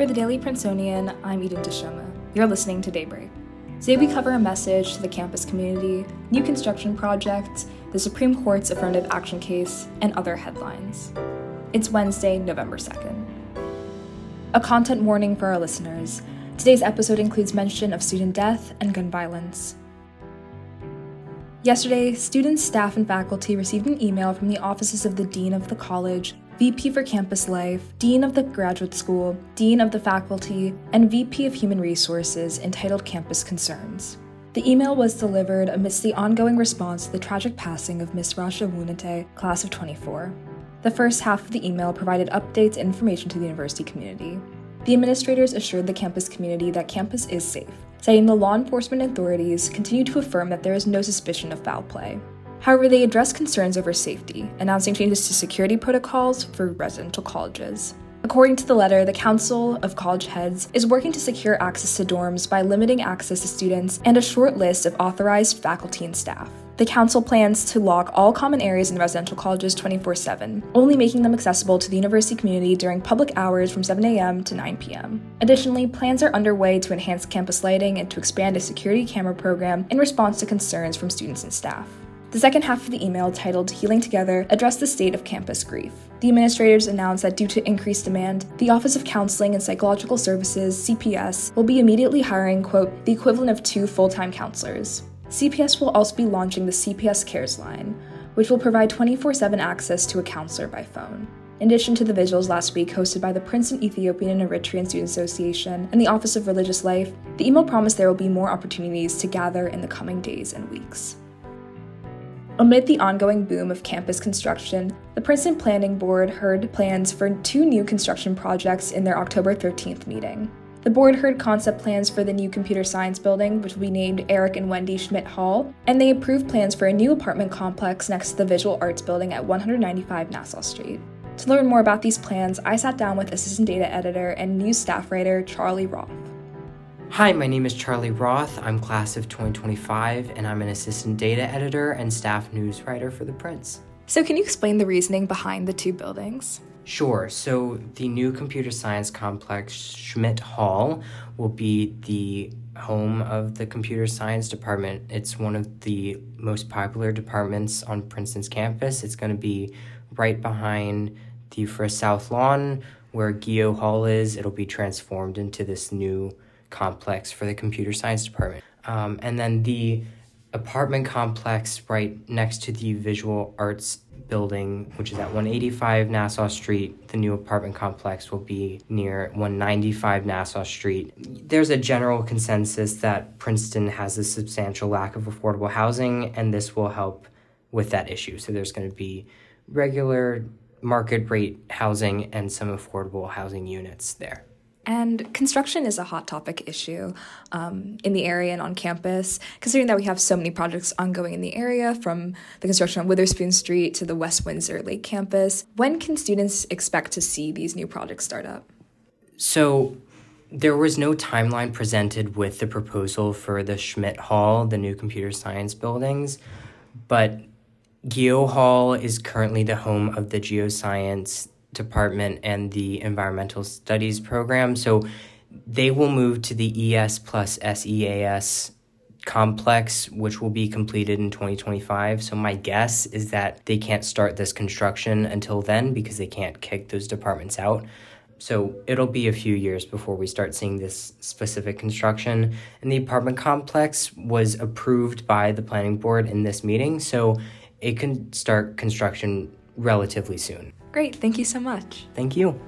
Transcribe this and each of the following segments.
For the Daily Princetonian, I'm Eden Teshome. You're listening to Daybreak. Today we cover a message to the campus community, new construction projects, the Supreme Court's affirmative action case, and other headlines. It's Wednesday, November 2nd. A content warning for our listeners. Today's episode includes mention of student death and gun violence. Yesterday, students, staff, and faculty received an email from the offices of the Dean of the College, VP for Campus Life, Dean of the Graduate School, Dean of the Faculty, and VP of Human Resources entitled Campus Concerns. The email was delivered amidst the ongoing response to the tragic passing of Misrach Ewunetie, class of 24. The first half of the email provided updates and information to the university community. The administrators assured the campus community that campus is safe, citing the law enforcement authorities continue to affirm that there is no suspicion of foul play. However, they addressed concerns over safety, announcing changes to security protocols for residential colleges. According to the letter, the Council of College Heads is working to secure access to dorms by limiting access to students and a short list of authorized faculty and staff. The council plans to lock all common areas in residential colleges 24 7, only making them accessible to the university community during public hours from 7 a.m. to 9 p.m. Additionally, plans are underway to enhance campus lighting and to expand a security camera program in response to concerns from students and staff. The second half of the email, titled Healing Together, addressed the state of campus grief. The administrators announced that due to increased demand, the Office of Counseling and Psychological Services, CPS, will be immediately hiring, quote, the equivalent of two full time counselors. CPS will also be launching the CPS Cares line, which will provide 24 7 access to a counselor by phone. In addition to the vigils last week hosted by the Princeton Ethiopian and Eritrean Student Association and the Office of Religious Life, the email promised there will be more opportunities to gather in the coming days and weeks. Amid the ongoing boom of campus construction, the Princeton Planning Board heard plans for two new construction projects in their October 13th meeting. The board heard concept plans for the new computer science building, which will be named Eric and Wendy Schmidt Hall, and they approved plans for a new apartment complex next to the Visual Arts building at 195 Nassau Street. To learn more about these plans, I sat down with assistant data editor and news staff writer Charlie Roth. Hi, my name is Charlie Roth. I'm class of 2025, and I'm an assistant data editor and staff news writer for The Prince. So, can you explain the reasoning behind the two buildings? Sure. So the new computer science complex, Schmidt Hall, will be the home of the computer science department. It's one of the most popular departments on Princeton's campus. It's going to be right behind the Frist South Lawn, where Guyot Hall is. It'll be transformed into this new complex for the computer science department. Um, and then the apartment complex right next to the visual arts building, which is at 185 Nassau Street. The new apartment complex will be near 195 Nassau Street. There's a general consensus that Princeton has a substantial lack of affordable housing, and this will help with that issue. So there's going to be regular market rate housing and some affordable housing units there. And construction is a hot topic issue um, in the area and on campus, considering that we have so many projects ongoing in the area from the construction on Witherspoon Street to the West Windsor Lake campus. When can students expect to see these new projects start up? So, there was no timeline presented with the proposal for the Schmidt Hall, the new computer science buildings, but Guyot Hall is currently the home of the geoscience department and the environmental studies program. So they will move to the ES plus SEAS complex, which will be completed in 2025. So my guess is that they can't start this construction until then because they can't kick those departments out. So it'll be a few years before we start seeing this specific construction. And the apartment complex was approved by the planning board in this meeting, so it can start construction relatively soon. Great, thank you so much. Thank you.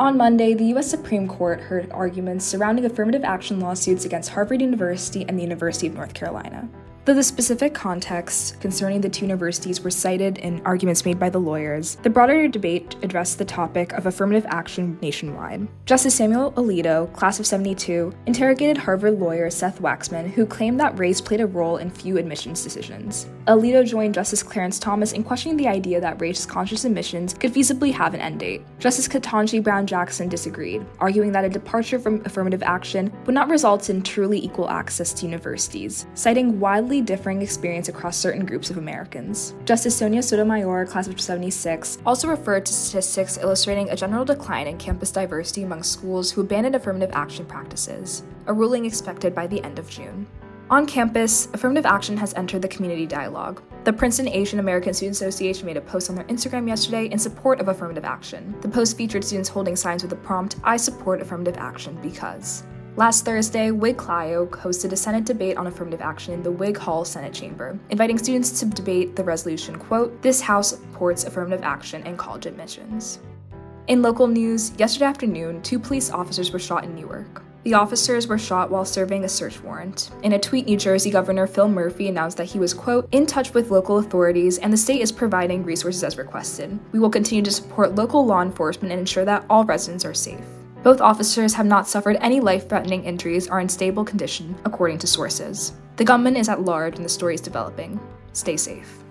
On Monday, the U.S. Supreme Court heard arguments surrounding affirmative action lawsuits against Harvard University and the University of North Carolina. Though the specific context concerning the two universities were cited in arguments made by the lawyers, the broader debate addressed the topic of affirmative action nationwide. Justice Samuel Alito, class of 72, interrogated Harvard lawyer Seth Waxman, who claimed that race played a role in few admissions decisions. Alito joined Justice Clarence Thomas in questioning the idea that race conscious admissions could feasibly have an end date. Justice Ketanji Brown Jackson disagreed, arguing that a departure from affirmative action would not result in truly equal access to universities, citing widely widely differing experience across certain groups of Americans. Justice Sonia Sotomayor, class of 76, also referred to statistics illustrating a general decline in campus diversity among schools who abandoned affirmative action practices, a ruling expected by the end of June. On campus, affirmative action has entered the community dialogue. The Princeton Asian American Student Association made a post on their Instagram yesterday in support of affirmative action. The post featured students holding signs with the prompt, I support affirmative action because. Last Thursday, Whig Clio hosted a Senate debate on affirmative action in the Whig Hall Senate chamber, inviting students to debate the resolution, quote, This House supports affirmative action and college admissions. In local news, yesterday afternoon, two police officers were shot in Newark. The officers were shot while serving a search warrant. In a tweet, New Jersey Governor Phil Murphy announced that he was, quote, in touch with local authorities and the state is providing resources as requested. We will continue to support local law enforcement and ensure that all residents are safe. Both officers have not suffered any life threatening injuries or are in stable condition, according to sources. The gunman is at large and the story is developing. Stay safe.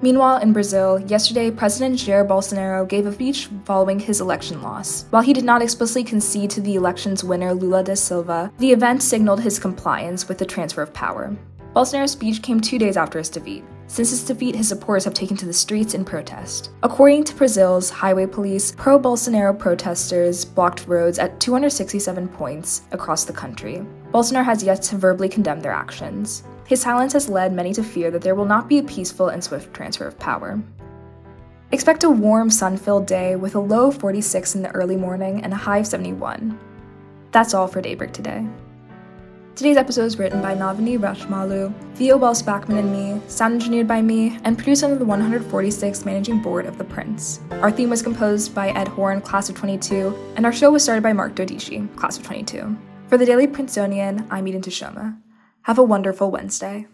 Meanwhile, in Brazil, yesterday, President Jair Bolsonaro gave a speech following his election loss. While he did not explicitly concede to the election's winner, Lula da Silva, the event signaled his compliance with the transfer of power. Bolsonaro's speech came two days after his defeat. Since his defeat, his supporters have taken to the streets in protest. According to Brazil's highway police, pro Bolsonaro protesters blocked roads at 267 points across the country. Bolsonaro has yet to verbally condemn their actions. His silence has led many to fear that there will not be a peaceful and swift transfer of power. Expect a warm, sun filled day with a low 46 in the early morning and a high of 71. That's all for Daybreak today. Today's episode was written by Navani Rashmalu, Theo Wells Backman and me, sound engineered by me, and produced under the 146th Managing Board of The Prince. Our theme was composed by Ed Horn, Class of 22, and our show was started by Mark Dodici, Class of 22. For the Daily Princetonian, I'm Eden Teshome. Have a wonderful Wednesday.